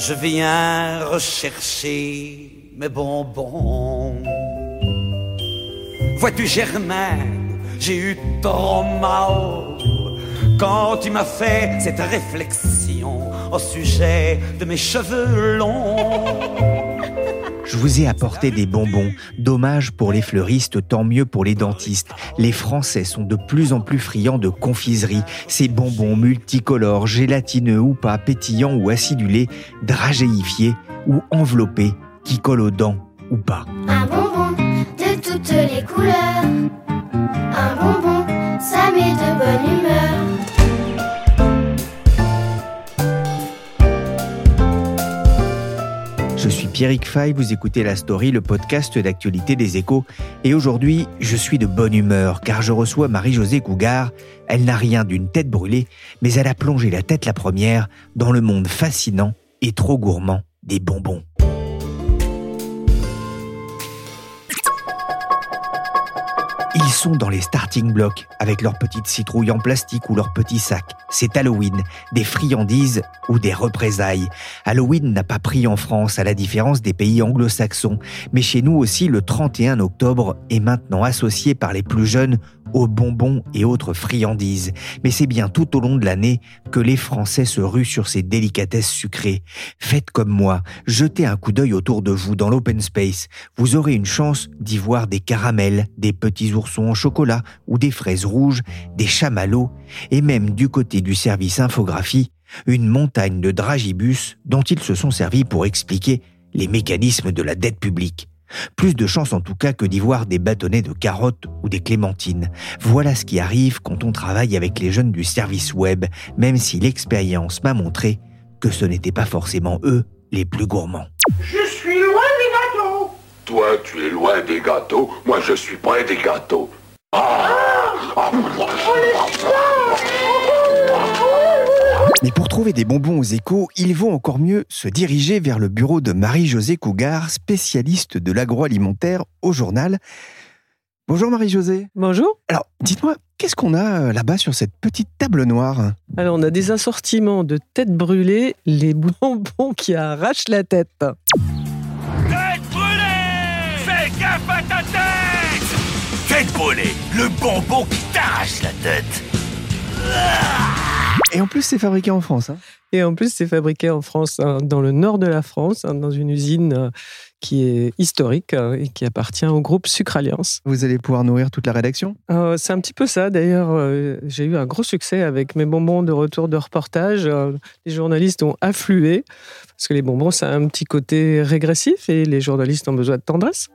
Je viens rechercher mes bonbons. Vois-tu, Germaine, j'ai eu trop mal quand tu m'as fait cette réflexion au sujet de mes cheveux longs. Je vous ai apporté des bonbons. Dommage pour les fleuristes, tant mieux pour les dentistes. Les Français sont de plus en plus friands de confiserie. Ces bonbons multicolores, gélatineux ou pas, pétillants ou acidulés, dragéifiés ou enveloppés, qui collent aux dents ou pas. Un bonbon de toutes les couleurs. Un bonbon, ça met de bonne humeur. Pierrick Fay, vous écoutez La Story, le podcast d'actualité des échos. Et aujourd'hui, je suis de bonne humeur car je reçois Marie-Josée Cougar. Elle n'a rien d'une tête brûlée, mais elle a plongé la tête la première dans le monde fascinant et trop gourmand des bonbons. Ils sont dans les starting blocks avec leurs petites citrouilles en plastique ou leurs petits sacs. C'est Halloween, des friandises ou des représailles. Halloween n'a pas pris en France à la différence des pays anglo-saxons, mais chez nous aussi le 31 octobre est maintenant associé par les plus jeunes aux bonbons et autres friandises. Mais c'est bien tout au long de l'année que les Français se ruent sur ces délicatesses sucrées. Faites comme moi, jetez un coup d'œil autour de vous dans l'open space. Vous aurez une chance d'y voir des caramels, des petits oursons en chocolat ou des fraises rouges, des chamallows et même du côté du service infographie, une montagne de dragibus dont ils se sont servis pour expliquer les mécanismes de la dette publique. Plus de chance en tout cas que d'y voir des bâtonnets de carottes ou des clémentines. Voilà ce qui arrive quand on travaille avec les jeunes du service web, même si l'expérience m'a montré que ce n'était pas forcément eux les plus gourmands. Je suis loin des gâteaux. Toi, tu es loin des gâteaux, moi je suis près des gâteaux. Mais pour trouver des bonbons aux échos, il vaut encore mieux se diriger vers le bureau de Marie-Josée Cougar, spécialiste de l'agroalimentaire au journal. Bonjour Marie-Josée. Bonjour. Alors, dites-moi, qu'est-ce qu'on a euh, là-bas sur cette petite table noire? Alors, on a des assortiments de têtes brûlées, les bonbons qui arrachent la tête. Tête brûlée Fais gaffe à ta tête Tête brûlée, le bonbon qui t'arrache la tête. Et en plus, c'est fabriqué en France. hein. Et en plus, c'est fabriqué en France, hein, dans le nord de la France, hein, dans une usine euh, qui est historique et qui appartient au groupe Sucre Alliance. Vous allez pouvoir nourrir toute la rédaction? Euh, c'est un petit peu ça. D'ailleurs, euh, j'ai eu un gros succès avec mes bonbons de retour de reportage. Euh, les journalistes ont afflué parce que les bonbons, ça a un petit côté régressif et les journalistes ont besoin de tendresse.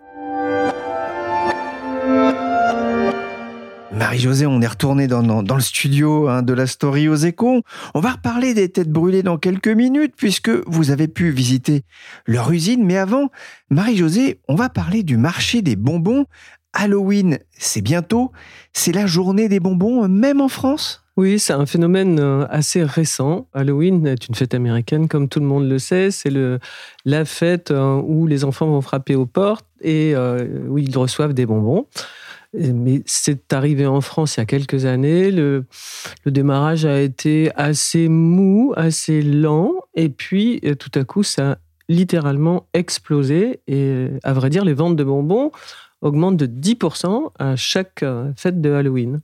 Marie-Josée, on est retourné dans, le studio hein, de la story aux échos. On va reparler des têtes brûlées dans quelques minutes puisque vous avez pu visiter leur usine. Mais avant, Marie-Josée, on va parler du marché des bonbons. Halloween, c'est bientôt. C'est la journée des bonbons, même en France? Oui, c'est un phénomène euh, assez récent. Halloween est une fête américaine, comme tout le monde le sait. C'est la fête euh, où les enfants vont frapper aux portes et euh, où ils reçoivent des bonbons. Mais c'est arrivé en France il y a quelques années. Le, démarrage a été assez mou, assez lent. Et puis, euh, tout à coup, ça a littéralement explosé. Et à vrai dire, les ventes de bonbons augmente de 10% à chaque euh, fête de Halloween.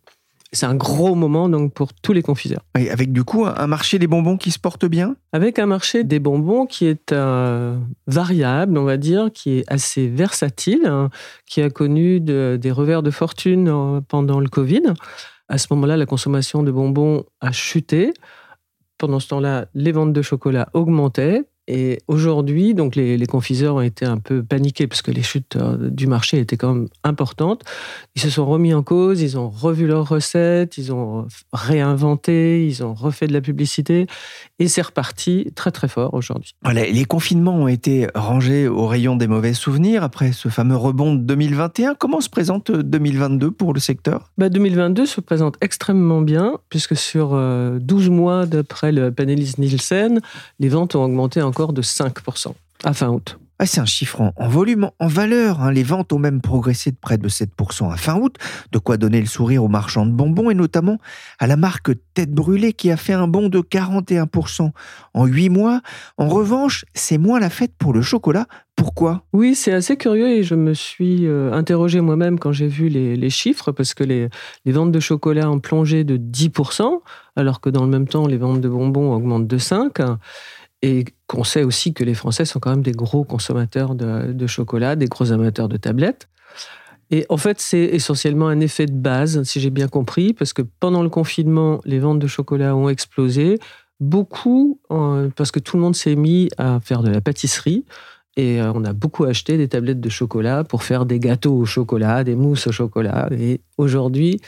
C'est un gros moment donc pour tous les confiseurs. Oui, avec du coup un marché des bonbons qui se porte bien? Avec un marché des bonbons qui est euh, variable, on va dire, qui est assez versatile, hein, qui a connu de- des revers de fortune euh, pendant le Covid. À ce moment-là, la consommation de bonbons a chuté. Pendant ce temps-là, les ventes de chocolat augmentaient. Et aujourd'hui, donc les, les confiseurs ont été un peu paniqués parce que les chutes euh, du marché étaient quand même importantes. Ils se sont remis en cause, ils ont revu leurs recettes, ils ont réinventé, ils ont refait de la publicité et c'est reparti très très fort aujourd'hui. Voilà, les confinements ont été rangés au rayon des mauvais souvenirs après ce fameux rebond de 2021. Comment se présente 2022 pour le secteur? Bah, 2022 se présente extrêmement bien puisque sur euh, 12 mois d'après le panéliste Nielsen, les ventes ont augmenté encore de 5% à fin août. Ah, c'est un chiffre en, en volume, en valeur. hein. Les ventes ont même progressé de près de 7% à fin août, de quoi donner le sourire aux marchands de bonbons et notamment à la marque Tête Brûlée qui a fait un bond de 41% en 8 mois. En revanche, c'est moins la fête pour le chocolat. Pourquoi? Oui, c'est assez curieux et je me suis euh, interrogé moi-même quand j'ai vu les, les chiffres parce que les, les ventes de chocolat ont plongé de 10%, alors que dans le même temps, les ventes de bonbons augmentent de 5%. Et qu'on sait aussi que les Français sont quand même des gros consommateurs de, chocolat, des gros amateurs de tablettes. Et en fait, c'est essentiellement un effet de base, si j'ai bien compris, parce que pendant le confinement, les ventes de chocolat ont explosé. Beaucoup, euh, parce que tout le monde s'est mis à faire de la pâtisserie. Et euh, on a beaucoup acheté des tablettes de chocolat pour faire des gâteaux au chocolat, des mousses au chocolat. Et aujourd'hui,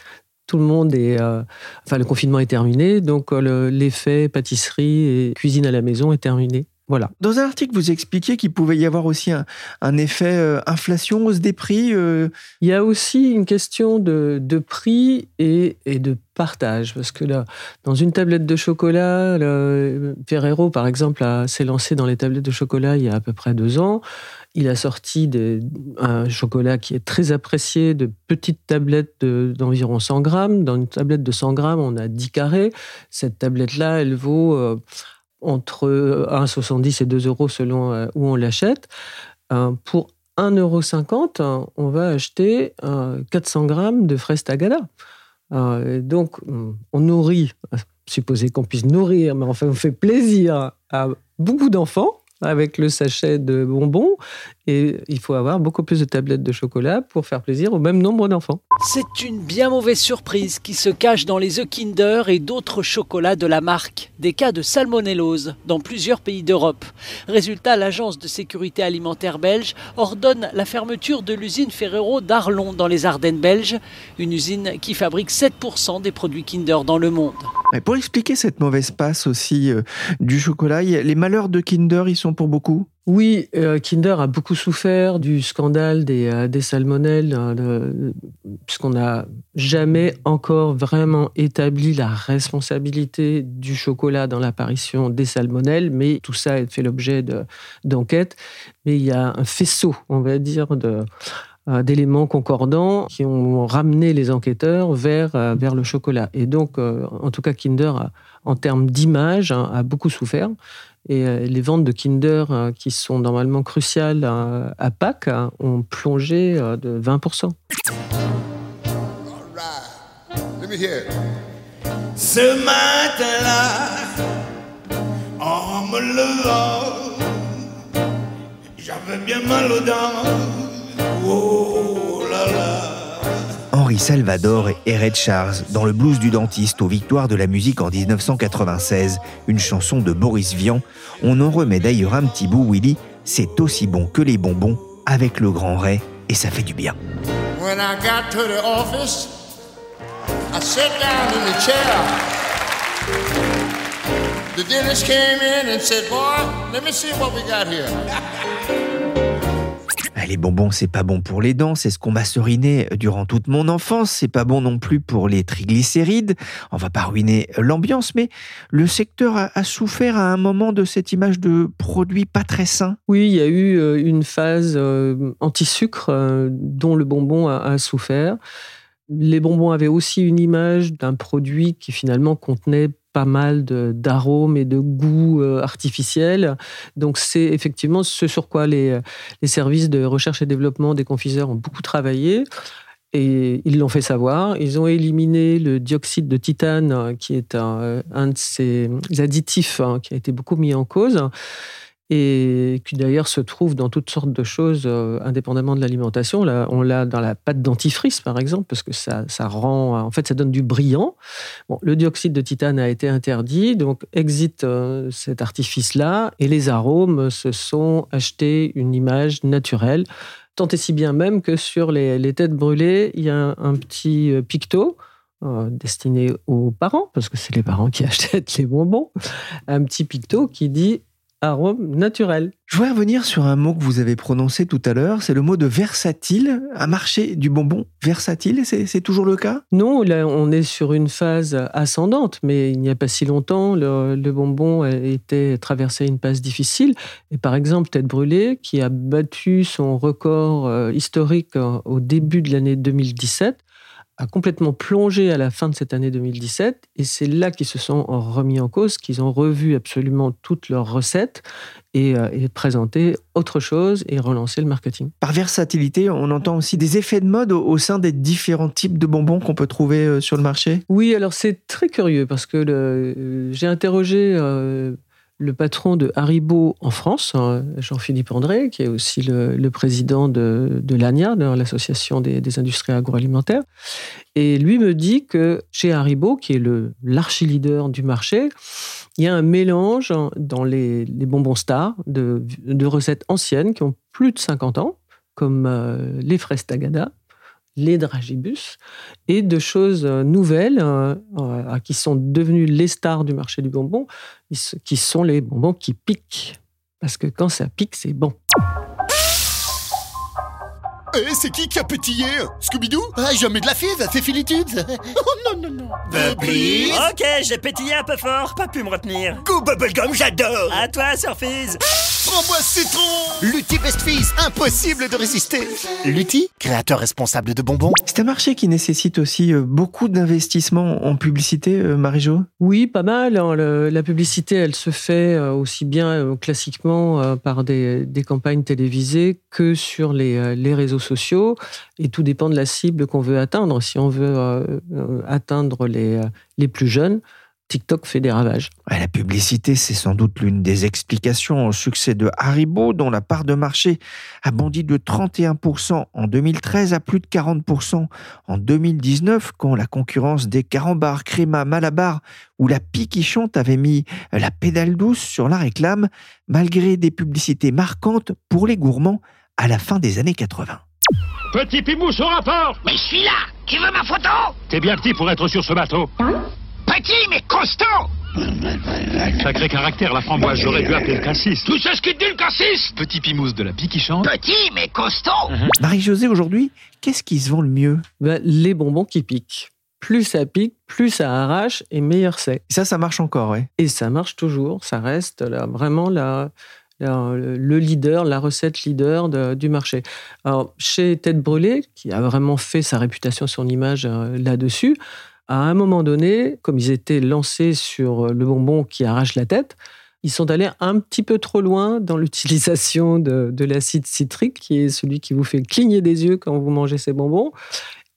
tout le monde est. euh, enfin, le confinement est terminé, donc euh, le- l'effet pâtisserie et cuisine à la maison est terminé. Voilà. Dans un article, vous expliquiez qu'il pouvait y avoir aussi un, un effet euh, inflation, hausse des prix. euh, Il y a aussi une question de, de prix et, et de partage. Parce que là, dans une tablette de chocolat, le- Ferrero, par exemple, a- s'est lancé dans les tablettes de chocolat il y a à peu près deux ans. Il a sorti des- un chocolat qui est très apprécié, de petites tablettes de- d'environ 100 grammes. Dans une tablette de 100 grammes, on a 10 carrés. Cette tablette-là, elle vaut euh, entre 1,70 et 2 euros selon euh, où on l'achète. Euh, pour 1,50 euro, on va acheter euh, 400 grammes de fraises tagada. Euh, donc, on nourrit, supposé qu'on puisse nourrir, mais enfin, on fait plaisir à beaucoup d'enfants avec le sachet de bonbons. Et il faut avoir beaucoup plus de tablettes de chocolat pour faire plaisir au même nombre d'enfants. C'est une bien mauvaise surprise qui se cache dans les œufs Kinder et d'autres chocolats de la marque. Des cas de salmonellose dans plusieurs pays d'Europe. Résultat, l'agence de sécurité alimentaire belge ordonne la fermeture de l'usine Ferrero d'Arlon dans les Ardennes belges, une usine qui fabrique 7% des produits Kinder dans le monde. Mais pour expliquer cette mauvaise passe aussi euh, du chocolat, les malheurs de Kinder, ils sont pour beaucoup Oui, euh, Kinder a beaucoup souffert du scandale des, euh, salmonelles, euh, puisqu'on n'a jamais encore vraiment établi la responsabilité du chocolat dans l'apparition des salmonelles, mais tout ça a fait l'objet de- d'enquêtes. Mais il y a un faisceau, on va dire, d'éléments concordants qui ont ramené les enquêteurs vers, vers le chocolat. Et donc, en tout cas, Kinder, en termes d'image, hein, a beaucoup souffert. Et euh, les ventes de Kinder, euh, qui sont normalement cruciales à Pâques, hein, ont plongé euh, de 20%. Let me hear it. Ce matin-là, en me levant, j'avais bien mal aux dents. Oh là là. Henri Salvador et Red Charles dans le blues du dentiste aux victoires de la musique en 1996, une chanson de Boris Vian. On en remet d'ailleurs un petit bout, Willy. C'est aussi bon que les bonbons avec le grand Ray et ça fait du bien. When I got to the office, I sat down in the chair. The dentist came in and said, Boy, let me see what we got here. Ah, Les bonbons, c'est pas bon pour les dents, c'est ce qu'on m'a seriné durant toute mon enfance, c'est pas bon non plus pour les triglycérides. On va pas ruiner l'ambiance, mais le secteur a, souffert à un moment de cette image de produit pas très sain. Oui, il y a eu euh, une phase euh, anti-sucre euh, dont le bonbon a souffert. Les bonbons avaient aussi une image d'un produit qui finalement contenait pas mal d'arômes et de goûts euh, artificiels. Donc c'est effectivement ce sur quoi les, les services de recherche et développement des confiseurs ont beaucoup travaillé. Et ils l'ont fait savoir. Ils ont éliminé le dioxyde de titane, qui est un, un de ces additifs hein, qui a été beaucoup mis en cause et qui d'ailleurs se trouve dans toutes sortes de choses euh, indépendamment de l'alimentation. On l'a dans la pâte dentifrice, par exemple, parce que ça, rend, en fait, ça donne du brillant. Bon, le dioxyde de titane a été interdit, donc exit euh, cet artifice-là, et les arômes se sont achetés une image naturelle, tant et si bien même que sur les, têtes brûlées, il y a un, petit euh, picto destiné aux parents, parce que c'est les parents qui achètent les bonbons, un petit picto qui dit arôme naturel. Je voudrais revenir sur un mot que vous avez prononcé tout à l'heure, c'est le mot de versatile. Un marché du bonbon versatile, c'est toujours le cas? Non, là on est sur une phase ascendante, mais il n'y a pas si longtemps, le, bonbon était traversé une passe difficile. Et par exemple, Tête Brûlée, qui a battu son record euh, historique euh, au début de l'année 2017, a complètement plongé à la fin de cette année 2017 et c'est là qu'ils se sont remis en cause, qu'ils ont revu absolument toutes leurs recettes et, euh, présenté autre chose et relancé le marketing. Par versatilité, on entend aussi des effets de mode au, sein des différents types de bonbons qu'on peut trouver euh, sur le marché? Oui, alors c'est très curieux parce que euh, j'ai interrogé le patron de Haribo en France, hein, Jean-Philippe André, qui est aussi le, président de, de l'ANIA, l'association des, industries agroalimentaires. Et lui me dit que chez Haribo, qui est l'archi-leader du marché, il y a un mélange dans les, bonbons stars de, recettes anciennes qui ont plus de 50 ans, comme euh, les fraises Tagada, les dragibus, et de choses euh, nouvelles euh, euh, qui sont devenues les stars du marché du bonbon, qui sont les bonbons qui piquent. Parce que quand ça pique, c'est bon. Eh, c'est qui qui a pétillé Scooby-Doo? Ah, jamais de la fièvre, c'est filitude Oh non, non, non. Bubbly Ok, j'ai pétillé un peu fort, pas pu me retenir. Go Bubblegum, j'adore. À toi, Surfise Prends-moi citron Lutti Best Fizz, impossible de résister Lutti, créateur responsable de bonbons. C'est un marché qui nécessite aussi euh, beaucoup d'investissements en publicité, euh, Marie-Jo Oui, pas mal. Hein. la publicité, elle se fait euh, aussi bien classiquement par des, campagnes télévisées que sur les, les, réseaux sociaux. Et tout dépend de la cible qu'on veut atteindre. Si on veut atteindre les, les plus jeunes, TikTok fait des ravages. la publicité, c'est sans doute l'une des explications au succès de Haribo, dont la part de marché a bondi de 31% en 2013 à plus de 40% en 2019, quand la concurrence des Carambars, Créma, Malabar ou la Piquichante avait mis la pédale douce sur la réclame, malgré des publicités marquantes pour les gourmands à la fin des années 80. Petit Pimousse au rapport! Mais je suis là! Tu veux ma photo? T'es bien petit pour être sur ce bateau Petit mais costaud Sacré caractère, la framboise, j'aurais dû appeler le cassis. Tout ce qui dit le cassis Petit pimousse de la pique qui chante. Petit mais costaud mhm. Marie-Josée, aujourd'hui, qu'est-ce qui se vend le mieux? Ben, Les bonbons qui piquent. Plus ça pique, plus ça arrache et meilleur c'est. Ça, ça marche encore, oui. Et ça marche toujours. Ça reste là, vraiment la, le leader, la recette leader du marché. Alors, chez Tête Brûlée, qui a vraiment fait sa réputation, son image euh, là-dessus, à un moment donné, comme ils étaient lancés sur le bonbon qui arrache la tête, ils sont allés un petit peu trop loin dans l'utilisation de, l'acide citrique, qui est celui qui vous fait cligner des yeux quand vous mangez ces bonbons.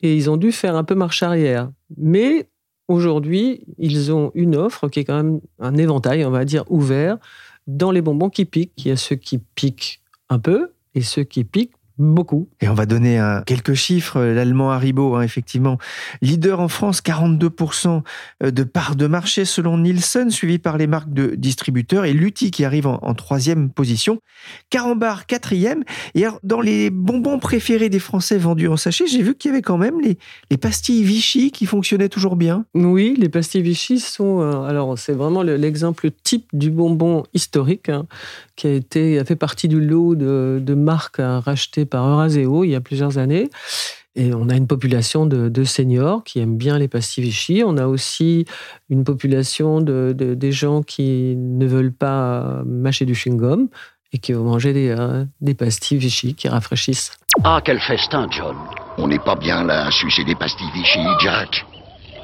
Et ils ont dû faire un peu marche arrière. Mais aujourd'hui, ils ont une offre qui est quand même un éventail, on va dire, ouvert dans les bonbons qui piquent. Il y a ceux qui piquent un peu et ceux qui piquent Beaucoup. Et on va donner quelques chiffres. L'allemand Haribo, hein, effectivement, leader en France, 42% de part de marché selon Nielsen, suivi par les marques de distributeurs, et Lutti qui arrive en, troisième position. Carambar, quatrième. Et dans les bonbons préférés des Français vendus en sachet, j'ai vu qu'il y avait quand même les, les, pastilles Vichy qui fonctionnaient toujours bien. Oui, les pastilles Vichy sont... Euh, alors, c'est vraiment l'exemple type du bonbon historique, hein, qui a, été, a fait partie du lot de, de marques rachetées par Euraseo il y a plusieurs années. Et on a une population de, seniors qui aiment bien les pastilles Vichy. On a aussi une population de, des gens qui ne veulent pas mâcher du chewing-gum et qui vont manger des, euh, des pastilles Vichy qui rafraîchissent. Ah, quel festin, John. On n'est pas bien là à sucer des pastilles Vichy, Jack.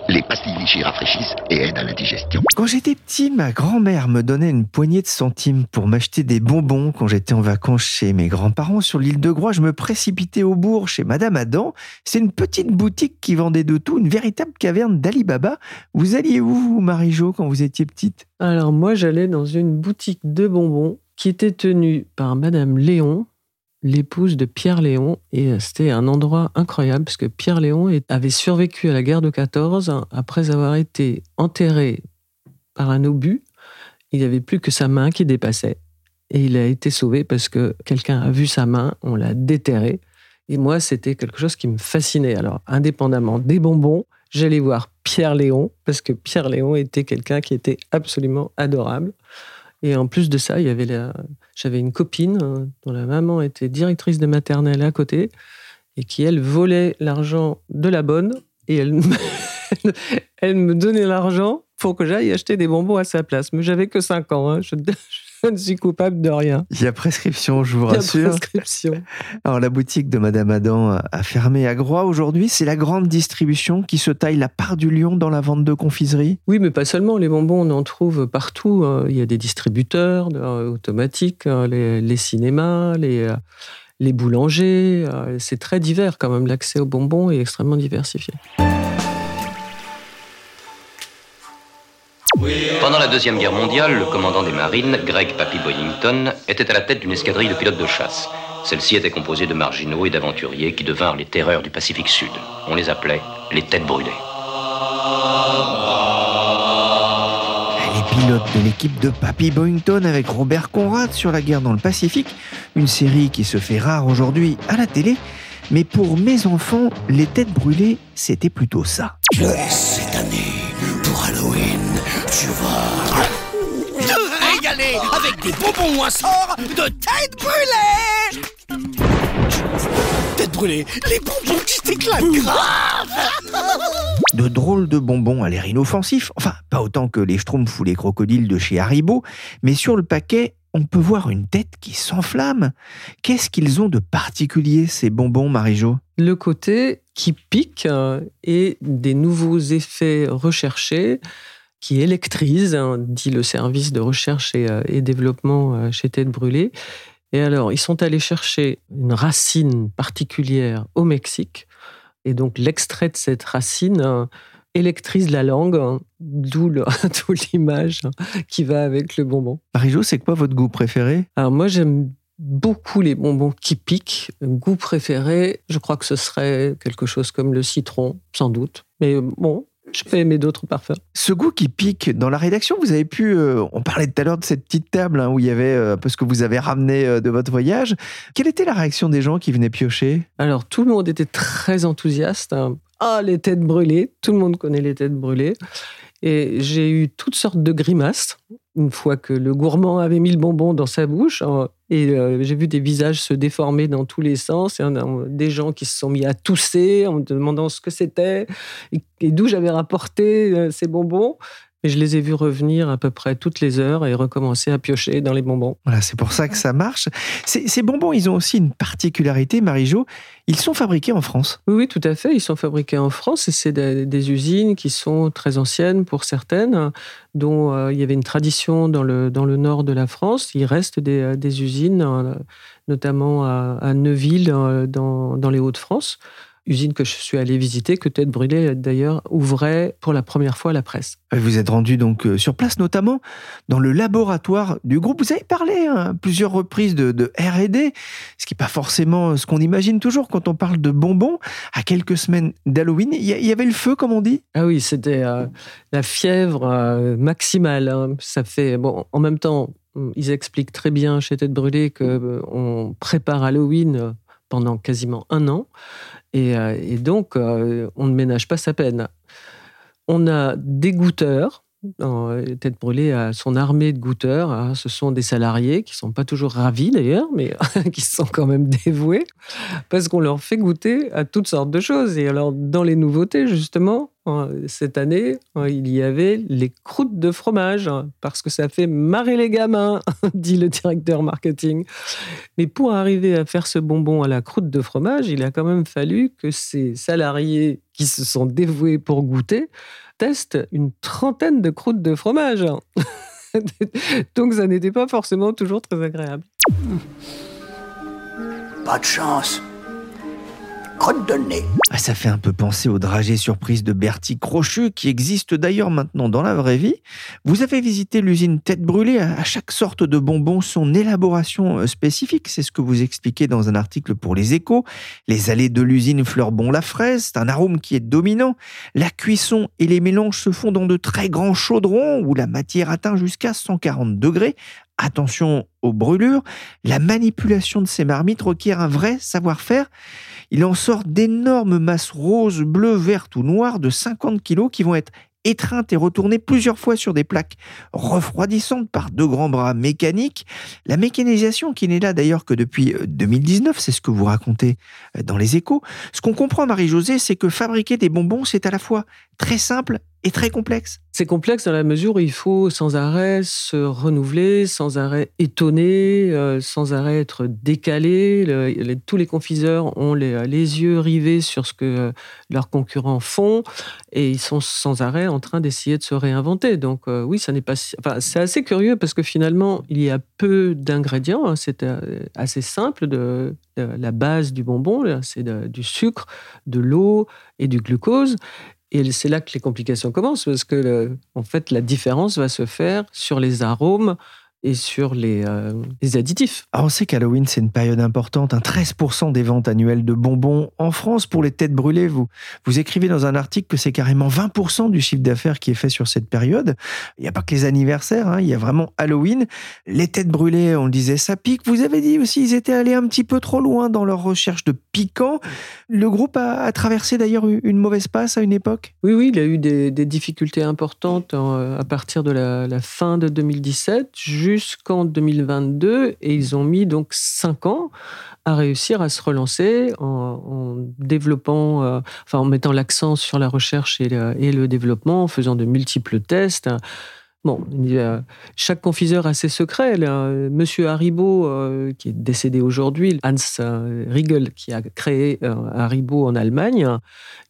Les pastilles Vichy rafraîchissent et aident à l'indigestion. Quand j'étais petit, ma grand-mère me donnait une poignée de centimes pour m'acheter des bonbons quand j'étais en vacances chez mes grands-parents sur l'île de Groix. Je me précipitais au bourg chez Madame Adam. C'est une petite boutique qui vendait de tout, une véritable caverne d'Ali Baba. Vous alliez où, vous, Marie-Jo, quand vous étiez petite? Alors moi, j'allais dans une boutique de bonbons qui était tenue par Madame Léon, l'épouse de Pierre Léon. Et c'était un endroit incroyable parce que Pierre Léon avait survécu à la guerre de 14 après avoir été enterré par un obus. Il n'y avait plus que sa main qui dépassait. Et il a été sauvé parce que quelqu'un a vu sa main, on l'a déterré. Et moi, c'était quelque chose qui me fascinait. Alors, indépendamment des bonbons, j'allais voir Pierre Léon parce que Pierre Léon était quelqu'un qui était absolument adorable. Et en plus de ça, il y avait j'avais une copine euh, dont la maman était directrice de maternelle à côté et qui, elle, volait l'argent de la bonne et elle, elle me donnait l'argent pour que j'aille acheter des bonbons à sa place. Mais j'avais que 5 ans. Hein. Je, je, ne suis coupable de rien. Il y a prescription, je vous rassure. Il y a prescription. Alors, la boutique de Madame Adam a fermé à Groix aujourd'hui. C'est la grande distribution qui se taille la part du lion dans la vente de confiserie Oui, mais pas seulement. Les bonbons, on en trouve partout. hein. Il y a des distributeurs euh, automatiques, euh, les, les cinémas, les les boulangers. euh, C'est très divers quand même. L'accès aux bonbons est extrêmement diversifié. Pendant la Deuxième Guerre mondiale, le commandant des marines, Greg Papy Boyington, était à la tête d'une escadrille de pilotes de chasse. Celle-ci était composée de marginaux et d'aventuriers qui devinrent les terreurs du Pacifique Sud. On les appelait les têtes brûlées. Les pilotes de l'équipe de Papy Boyington avec Robert Conrad sur la guerre dans le Pacifique, une série qui se fait rare aujourd'hui à la télé. Mais pour mes enfants, les têtes brûlées, c'était plutôt ça. Cette année, pour Halloween, tu vas te régaler avec des bonbons à sort de tête brûlée. Tête brûlée, les bonbons qui t'éclatent grave De drôles de bonbons à l'air inoffensif, enfin pas autant que les schtroumpfs ou les crocodiles de chez Haribo, mais sur le paquet, on peut voir une tête qui s'enflamme. Qu'est-ce qu'ils ont de particulier ces bonbons, Marie-Jo? Le côté qui pique euh, et des nouveaux effets recherchés qui électrisent, hein, dit le service de recherche et, euh, et développement euh, chez Tête Brûlée. Et alors, ils sont allés chercher une racine particulière au Mexique. Et donc, l'extrait de cette racine électrise la langue, hein, d'où l'image hein, qui va avec le bonbon. Marie-Jo, c'est quoi votre goût préféré? Alors moi, j'aime beaucoup les bonbons qui piquent. Goût préféré, je crois que ce serait quelque chose comme le citron, sans doute. Mais euh, bon, je peux aimer d'autres parfums. Ce goût qui pique dans la rédaction, vous avez pu. euh, on parlait tout à l'heure de cette petite table hein, où il y avait euh, un peu ce que vous avez ramené euh, de votre voyage. Quelle était la réaction des gens qui venaient piocher? Alors, tout le monde était très enthousiaste. hein. Ah, les têtes brûlées. Tout le monde connaît les têtes brûlées. Et j'ai eu toutes sortes de grimaces une fois que le gourmand avait mis le bonbon dans sa bouche. hein. Et euh, j'ai vu des visages se déformer dans tous les sens. Et des gens qui se sont mis à tousser en me demandant ce que c'était et, et d'où j'avais rapporté euh, ces bonbons. Et je les ai vus revenir à peu près toutes les heures et recommencer à piocher dans les bonbons. Voilà, c'est pour ça que ça marche. Ces, ces bonbons, ils ont aussi une particularité, Marie-Jo. Ils sont fabriqués en France. Oui, oui, tout à fait. Ils sont fabriqués en France et c'est des, des usines qui sont très anciennes pour certaines, dont euh, il y avait une tradition dans le, dans le nord de la France. Il reste des, euh, des usines, euh, notamment à, à Neuville, dans, dans les Hauts-de-France. Usine que je suis allé visiter, que Tête Brûlée d'ailleurs ouvrait pour la première fois à la presse. Vous êtes rendu donc euh, sur place, notamment dans le laboratoire du groupe. Vous avez parlé hein, à plusieurs reprises de, de R&D, ce qui n'est pas forcément ce qu'on imagine toujours quand on parle de bonbons. À quelques semaines d'Halloween, il y, avait le feu, comme on dit? Ah oui, c'était euh, la fièvre euh, maximale. hein. Ça fait bon. En même temps, ils expliquent très bien chez Tête Brûlée que euh, on prépare Halloween euh, pendant quasiment un an, et, euh, et donc euh, on ne ménage pas sa peine. On a des goûteurs. Euh, Tête Brûlée a son armée de goûteurs. hein. Ce sont des salariés qui sont pas toujours ravis d'ailleurs, mais qui sont quand même dévoués parce qu'on leur fait goûter à toutes sortes de choses. Et alors, dans les nouveautés, justement, cette année, il y avait les croûtes de fromage, hein, parce que ça fait marrer les gamins, dit le directeur marketing. Mais pour arriver à faire ce bonbon à la croûte de fromage, il a quand même fallu que ces salariés qui se sont dévoués pour goûter testent une trentaine de croûtes de fromage. Donc ça n'était pas forcément toujours très agréable. Pas de chance. Ah, Ça fait un peu penser au dragée surprise de Bertie Crochu, qui existe d'ailleurs maintenant dans la vraie vie. Vous avez visité l'usine Tête Brûlée. À chaque sorte de bonbon, son élaboration euh, spécifique. C'est ce que vous expliquez dans un article pour Les Échos. Les allées de l'usine Fleurbon la fraise, c'est un arôme qui est dominant. La cuisson et les mélanges se font dans de très grands chaudrons où la matière atteint jusqu'à 140 degrés. Attention aux brûlures. La manipulation de ces marmites requiert un vrai savoir-faire. Il en sort d'énormes masses roses, bleues, vertes ou noires de 50 kilos qui vont être étreintes et retournées plusieurs fois sur des plaques refroidissantes par deux grands bras mécaniques. La mécanisation qui n'est là d'ailleurs que depuis euh, 2019, c'est ce que vous racontez euh, dans les échos. Ce qu'on comprend, Marie-Josée, c'est que fabriquer des bonbons, c'est à la fois très simple et très complexe. C'est complexe dans la mesure où il faut sans arrêt se renouveler, sans arrêt étonner, euh, sans arrêt être décalé. Tous les confiseurs ont les, yeux rivés sur ce que euh, leurs concurrents font et ils sont sans arrêt en train d'essayer de se réinventer. Donc euh, oui, ça n'est pas. Enfin, c'est assez curieux parce que finalement, il y a peu d'ingrédients. hein. c'est assez simple. De, la base du bonbon, c'est du sucre, de l'eau et du glucose. Et c'est là que les complications commencent, parce que en fait, la différence va se faire sur les arômes et sur les, euh, les additifs. Alors, on sait qu'Halloween, c'est une période importante. Un 13% des ventes annuelles de bonbons en France pour les têtes brûlées. Vous, vous écrivez dans un article que c'est carrément 20% du chiffre d'affaires qui est fait sur cette période. Il n'y a pas que les anniversaires, hein, il y a vraiment Halloween. Les têtes brûlées, on le disait, ça pique. Vous avez dit aussi, ils étaient allés un petit peu trop loin dans leur recherche de piquant. Le groupe a, a traversé d'ailleurs une mauvaise passe à une époque? Oui, oui, il a eu des, des difficultés importantes euh, à partir de la, la fin de 2017 jusqu'en 2022, et ils ont mis donc cinq ans à réussir à se relancer en, développant, euh, en mettant l'accent sur la recherche et le, développement, en faisant de multiples tests. Bon, chaque confiseur a ses secrets. Monsieur Haribo, euh, qui est décédé aujourd'hui, Hans euh, Riegel, qui a créé Haribo en Allemagne,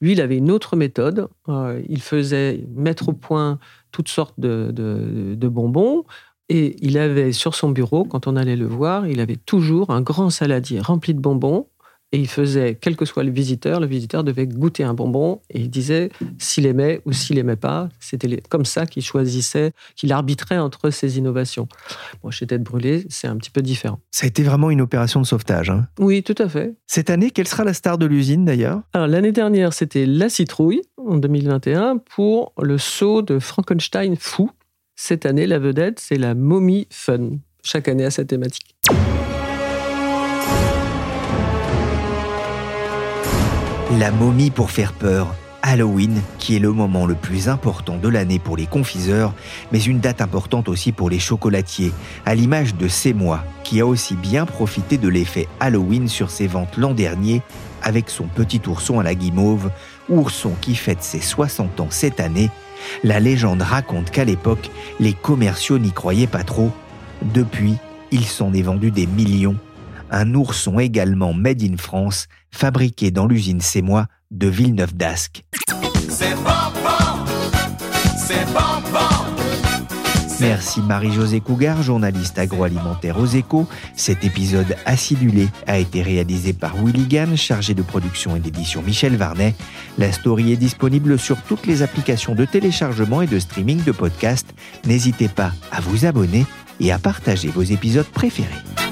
lui, il avait une autre méthode. Il faisait mettre au point toutes sortes de bonbons. Et il avait sur son bureau, quand on allait le voir, il avait toujours un grand saladier rempli de bonbons. Et il faisait, quel que soit le visiteur, le visiteur devait goûter un bonbon et il disait s'il aimait ou s'il aimait pas. C'était comme ça qu'il choisissait, qu'il arbitrait entre ces innovations. Moi, chez Tête Brûlée, c'est un petit peu différent. Ça a été vraiment une opération de sauvetage. hein. Oui, tout à fait. Cette année, quelle sera la star de l'usine d'ailleurs? Alors, l'année dernière, c'était La Citrouille, en 2021, pour le saut de Frankenstein fou. Cette année, la vedette, c'est la momie fun. Chaque année à sa thématique. La momie pour faire peur. Halloween, qui est le moment le plus important de l'année pour les confiseurs, mais une date importante aussi pour les chocolatiers, à l'image de moi, qui a aussi bien profité de l'effet Halloween sur ses ventes l'an dernier avec son petit ourson à la guimauve, ourson qui fête ses 60 ans cette année. La légende raconte qu'à l'époque, les commerciaux n'y croyaient pas trop. Depuis, il s'en est vendu des millions. Un ourson également made in France, fabriqué dans l'usine moi de Villeneuve d'Ascq. C'est bonbon, c'est bonbon. Merci Marie-Josée Cougar, journaliste agroalimentaire aux échos. Cet épisode acidulé a été réalisé par Willy Gann, chargé de production et d'édition Michel Varnet. La story est disponible sur toutes les applications de téléchargement et de streaming de podcasts. N'hésitez pas à vous abonner et à partager vos épisodes préférés.